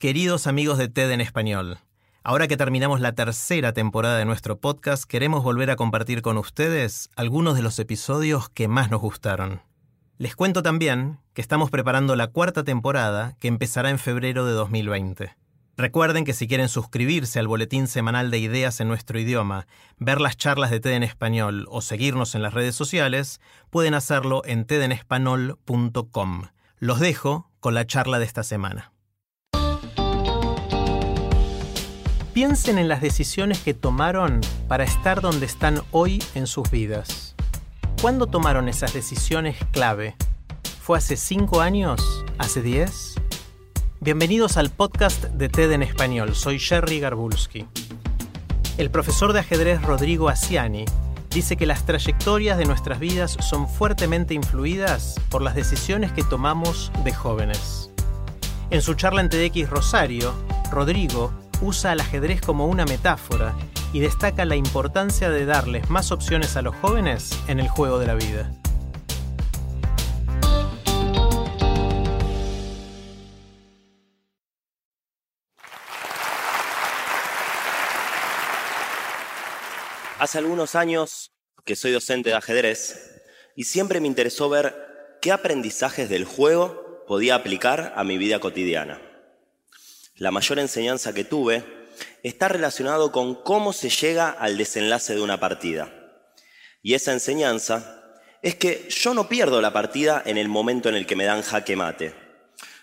Queridos amigos de TED en español, ahora que terminamos la tercera temporada de nuestro podcast, queremos volver a compartir con ustedes algunos de los episodios que más nos gustaron. Les cuento también que estamos preparando la cuarta temporada que empezará en febrero de 2020. Recuerden que si quieren suscribirse al boletín semanal de ideas en nuestro idioma, ver las charlas de TED en español o seguirnos en las redes sociales, pueden hacerlo en tedenespanol.com. Los dejo con la charla de esta semana. Piensen en las decisiones que tomaron para estar donde están hoy en sus vidas. ¿Cuándo tomaron esas decisiones clave? ¿Fue hace 5 años? ¿Hace 10? Bienvenidos al podcast de TED en español. Soy Jerry Garbulski. El profesor de ajedrez Rodrigo Asiani dice que las trayectorias de nuestras vidas son fuertemente influidas por las decisiones que tomamos de jóvenes. En su charla en TEDx Rosario, Rodrigo usa al ajedrez como una metáfora y destaca la importancia de darles más opciones a los jóvenes en el juego de la vida. Hace algunos años que soy docente de ajedrez y siempre me interesó ver qué aprendizajes del juego podía aplicar a mi vida cotidiana. La mayor enseñanza que tuve está relacionado con cómo se llega al desenlace de una partida. Y esa enseñanza es que yo no pierdo la partida en el momento en el que me dan jaque mate.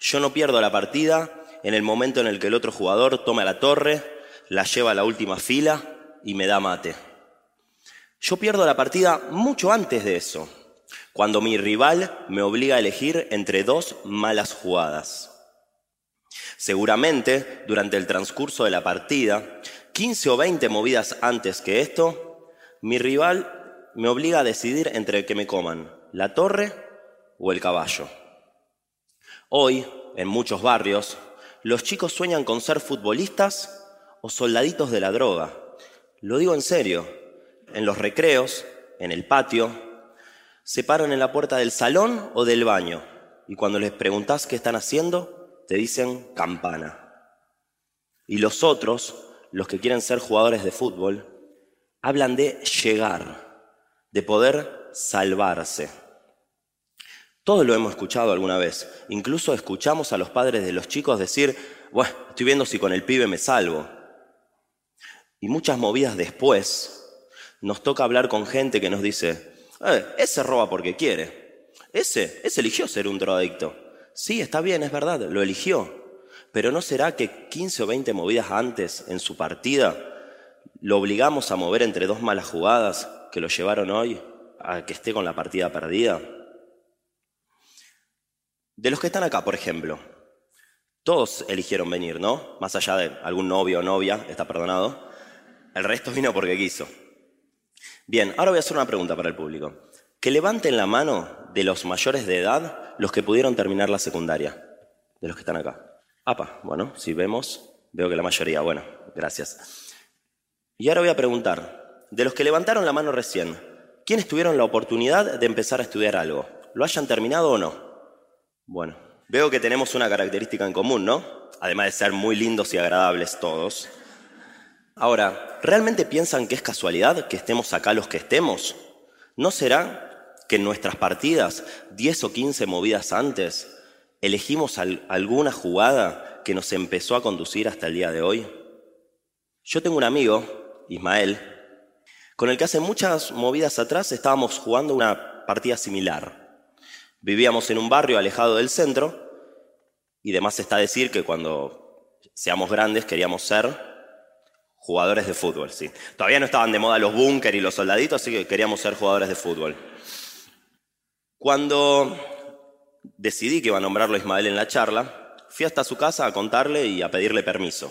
Yo no pierdo la partida en el momento en el que el otro jugador toma la torre, la lleva a la última fila y me da mate. Yo pierdo la partida mucho antes de eso, cuando mi rival me obliga a elegir entre dos malas jugadas. Seguramente, durante el transcurso de la partida, 15 o 20 movidas antes que esto, mi rival me obliga a decidir entre que me coman la torre o el caballo. Hoy, en muchos barrios, los chicos sueñan con ser futbolistas o soldaditos de la droga. Lo digo en serio en los recreos, en el patio, se paran en la puerta del salón o del baño y cuando les preguntas qué están haciendo, te dicen campana. Y los otros, los que quieren ser jugadores de fútbol, hablan de llegar, de poder salvarse. Todos lo hemos escuchado alguna vez. Incluso escuchamos a los padres de los chicos decir, bueno, estoy viendo si con el pibe me salvo. Y muchas movidas después, nos toca hablar con gente que nos dice, eh, ese roba porque quiere. Ese, ese eligió ser un drogadicto. Sí, está bien, es verdad, lo eligió. Pero ¿no será que 15 o 20 movidas antes en su partida lo obligamos a mover entre dos malas jugadas que lo llevaron hoy a que esté con la partida perdida? De los que están acá, por ejemplo, todos eligieron venir, ¿no? Más allá de algún novio o novia, está perdonado. El resto vino porque quiso. Bien, ahora voy a hacer una pregunta para el público. Que levanten la mano de los mayores de edad los que pudieron terminar la secundaria, de los que están acá. Apa, bueno, si vemos, veo que la mayoría, bueno, gracias. Y ahora voy a preguntar, de los que levantaron la mano recién, ¿quiénes tuvieron la oportunidad de empezar a estudiar algo? ¿Lo hayan terminado o no? Bueno, veo que tenemos una característica en común, ¿no? Además de ser muy lindos y agradables todos. Ahora, ¿realmente piensan que es casualidad que estemos acá los que estemos? ¿No será que en nuestras partidas, 10 o 15 movidas antes, elegimos alguna jugada que nos empezó a conducir hasta el día de hoy? Yo tengo un amigo, Ismael, con el que hace muchas movidas atrás estábamos jugando una partida similar. Vivíamos en un barrio alejado del centro y demás está decir que cuando seamos grandes queríamos ser Jugadores de fútbol, sí. Todavía no estaban de moda los búnker y los soldaditos, así que queríamos ser jugadores de fútbol. Cuando decidí que iba a nombrarlo Ismael en la charla, fui hasta su casa a contarle y a pedirle permiso.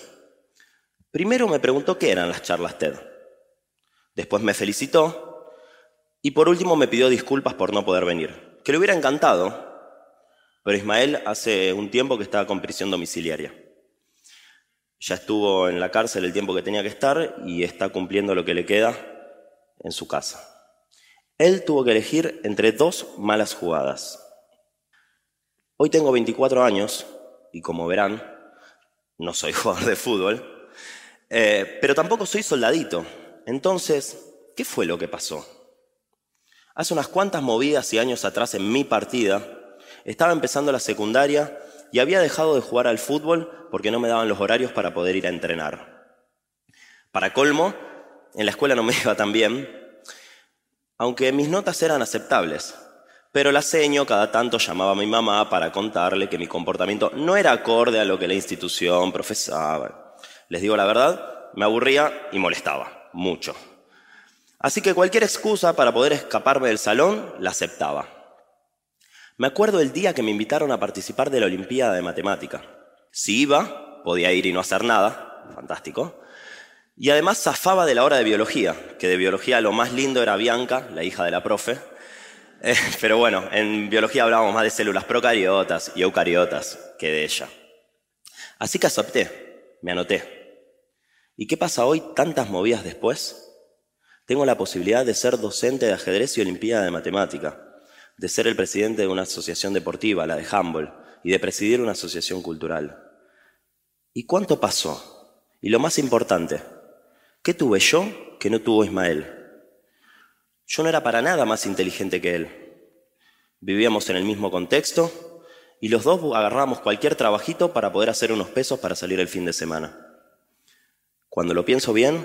Primero me preguntó qué eran las charlas TED. Después me felicitó y por último me pidió disculpas por no poder venir, que le hubiera encantado, pero Ismael hace un tiempo que estaba con prisión domiciliaria. Ya estuvo en la cárcel el tiempo que tenía que estar y está cumpliendo lo que le queda en su casa. Él tuvo que elegir entre dos malas jugadas. Hoy tengo 24 años y como verán, no soy jugador de fútbol, eh, pero tampoco soy soldadito. Entonces, ¿qué fue lo que pasó? Hace unas cuantas movidas y años atrás en mi partida, estaba empezando la secundaria y había dejado de jugar al fútbol porque no me daban los horarios para poder ir a entrenar. Para colmo, en la escuela no me iba tan bien, aunque mis notas eran aceptables. Pero la seño cada tanto llamaba a mi mamá para contarle que mi comportamiento no era acorde a lo que la institución profesaba. Les digo la verdad, me aburría y molestaba, mucho. Así que cualquier excusa para poder escaparme del salón la aceptaba. Me acuerdo el día que me invitaron a participar de la Olimpiada de Matemática. Si iba, podía ir y no hacer nada, fantástico. Y además zafaba de la hora de biología, que de biología lo más lindo era Bianca, la hija de la profe. Eh, pero bueno, en biología hablábamos más de células procariotas y eucariotas que de ella. Así que acepté, me anoté. ¿Y qué pasa hoy, tantas movidas después? Tengo la posibilidad de ser docente de ajedrez y olimpiada de matemática, de ser el presidente de una asociación deportiva, la de Humboldt, y de presidir una asociación cultural. ¿Y cuánto pasó? Y lo más importante, ¿qué tuve yo que no tuvo Ismael? Yo no era para nada más inteligente que él. Vivíamos en el mismo contexto y los dos agarrábamos cualquier trabajito para poder hacer unos pesos para salir el fin de semana. Cuando lo pienso bien,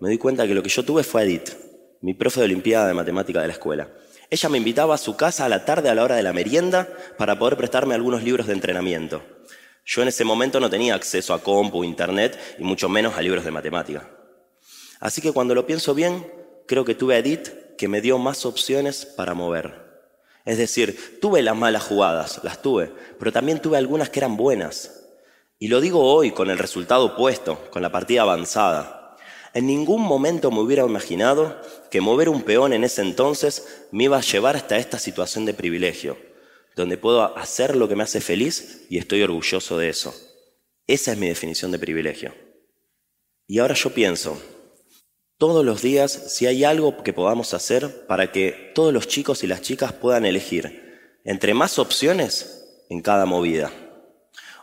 me doy cuenta que lo que yo tuve fue Edith, mi profe de Olimpiada de Matemática de la escuela. Ella me invitaba a su casa a la tarde a la hora de la merienda para poder prestarme algunos libros de entrenamiento. Yo en ese momento no tenía acceso a compu, internet y mucho menos a libros de matemática. Así que cuando lo pienso bien, creo que tuve a Edith que me dio más opciones para mover. Es decir, tuve las malas jugadas, las tuve, pero también tuve algunas que eran buenas. Y lo digo hoy con el resultado opuesto, con la partida avanzada. En ningún momento me hubiera imaginado que mover un peón en ese entonces me iba a llevar hasta esta situación de privilegio, donde puedo hacer lo que me hace feliz y estoy orgulloso de eso. Esa es mi definición de privilegio. Y ahora yo pienso, todos los días, si hay algo que podamos hacer para que todos los chicos y las chicas puedan elegir entre más opciones en cada movida.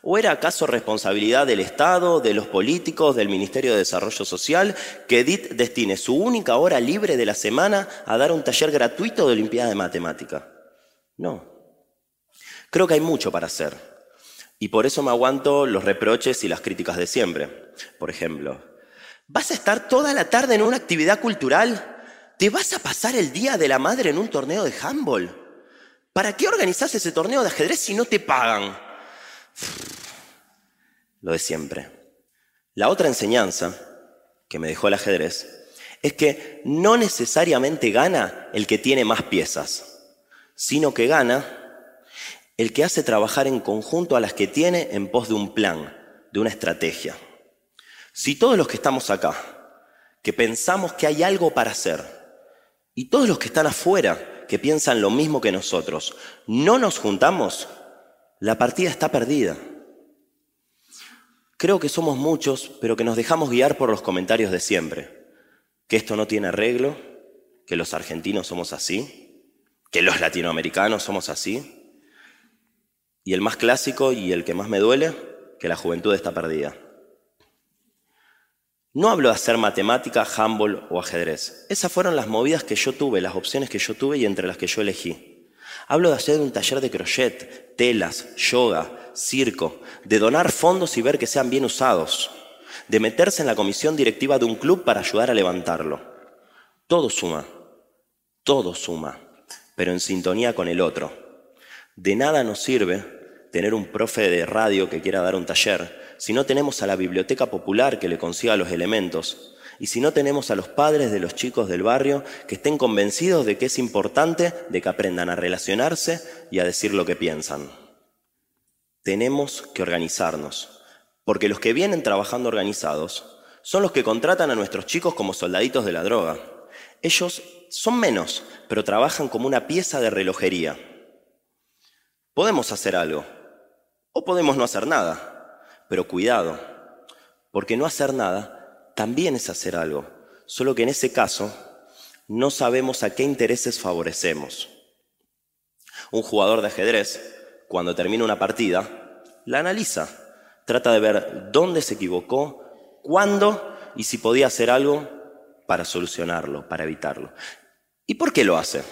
¿O era acaso responsabilidad del Estado, de los políticos, del Ministerio de Desarrollo Social, que Edith destine su única hora libre de la semana a dar un taller gratuito de Olimpiada de Matemática? No. Creo que hay mucho para hacer. Y por eso me aguanto los reproches y las críticas de siempre. Por ejemplo, ¿vas a estar toda la tarde en una actividad cultural? ¿Te vas a pasar el Día de la Madre en un torneo de handball? ¿Para qué organizás ese torneo de ajedrez si no te pagan? Lo de siempre. La otra enseñanza que me dejó el ajedrez es que no necesariamente gana el que tiene más piezas, sino que gana el que hace trabajar en conjunto a las que tiene en pos de un plan, de una estrategia. Si todos los que estamos acá, que pensamos que hay algo para hacer, y todos los que están afuera, que piensan lo mismo que nosotros, no nos juntamos, la partida está perdida. Creo que somos muchos, pero que nos dejamos guiar por los comentarios de siempre. Que esto no tiene arreglo, que los argentinos somos así, que los latinoamericanos somos así. Y el más clásico y el que más me duele, que la juventud está perdida. No hablo de hacer matemática, handball o ajedrez. Esas fueron las movidas que yo tuve, las opciones que yo tuve y entre las que yo elegí. Hablo de hacer un taller de crochet, telas, yoga, circo, de donar fondos y ver que sean bien usados, de meterse en la comisión directiva de un club para ayudar a levantarlo. Todo suma, todo suma, pero en sintonía con el otro. De nada nos sirve tener un profe de radio que quiera dar un taller si no tenemos a la biblioteca popular que le consiga los elementos y si no tenemos a los padres de los chicos del barrio que estén convencidos de que es importante de que aprendan a relacionarse y a decir lo que piensan. Tenemos que organizarnos, porque los que vienen trabajando organizados son los que contratan a nuestros chicos como soldaditos de la droga. Ellos son menos, pero trabajan como una pieza de relojería. Podemos hacer algo, o podemos no hacer nada, pero cuidado, porque no hacer nada también es hacer algo, solo que en ese caso no sabemos a qué intereses favorecemos. Un jugador de ajedrez, cuando termina una partida, la analiza, trata de ver dónde se equivocó, cuándo y si podía hacer algo para solucionarlo, para evitarlo. ¿Y por qué lo hace?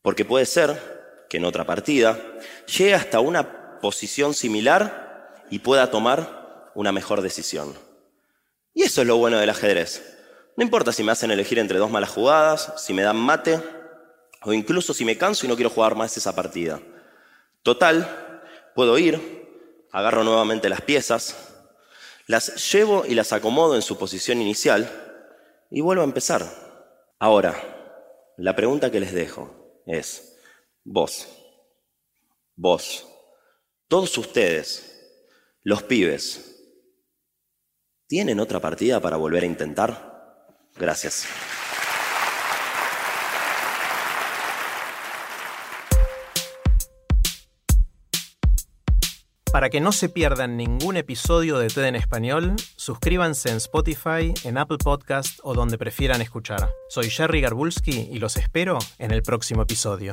Porque puede ser que en otra partida llegue hasta una posición similar y pueda tomar una mejor decisión. Y eso es lo bueno del ajedrez. No importa si me hacen elegir entre dos malas jugadas, si me dan mate, o incluso si me canso y no quiero jugar más esa partida. Total, puedo ir, agarro nuevamente las piezas, las llevo y las acomodo en su posición inicial y vuelvo a empezar. Ahora, la pregunta que les dejo es, vos, vos, todos ustedes, los pibes, ¿tienen otra partida para volver a intentar? Gracias. Para que no se pierdan ningún episodio de TED en español, suscríbanse en Spotify, en Apple Podcast o donde prefieran escuchar. Soy Jerry Garbulski y los espero en el próximo episodio.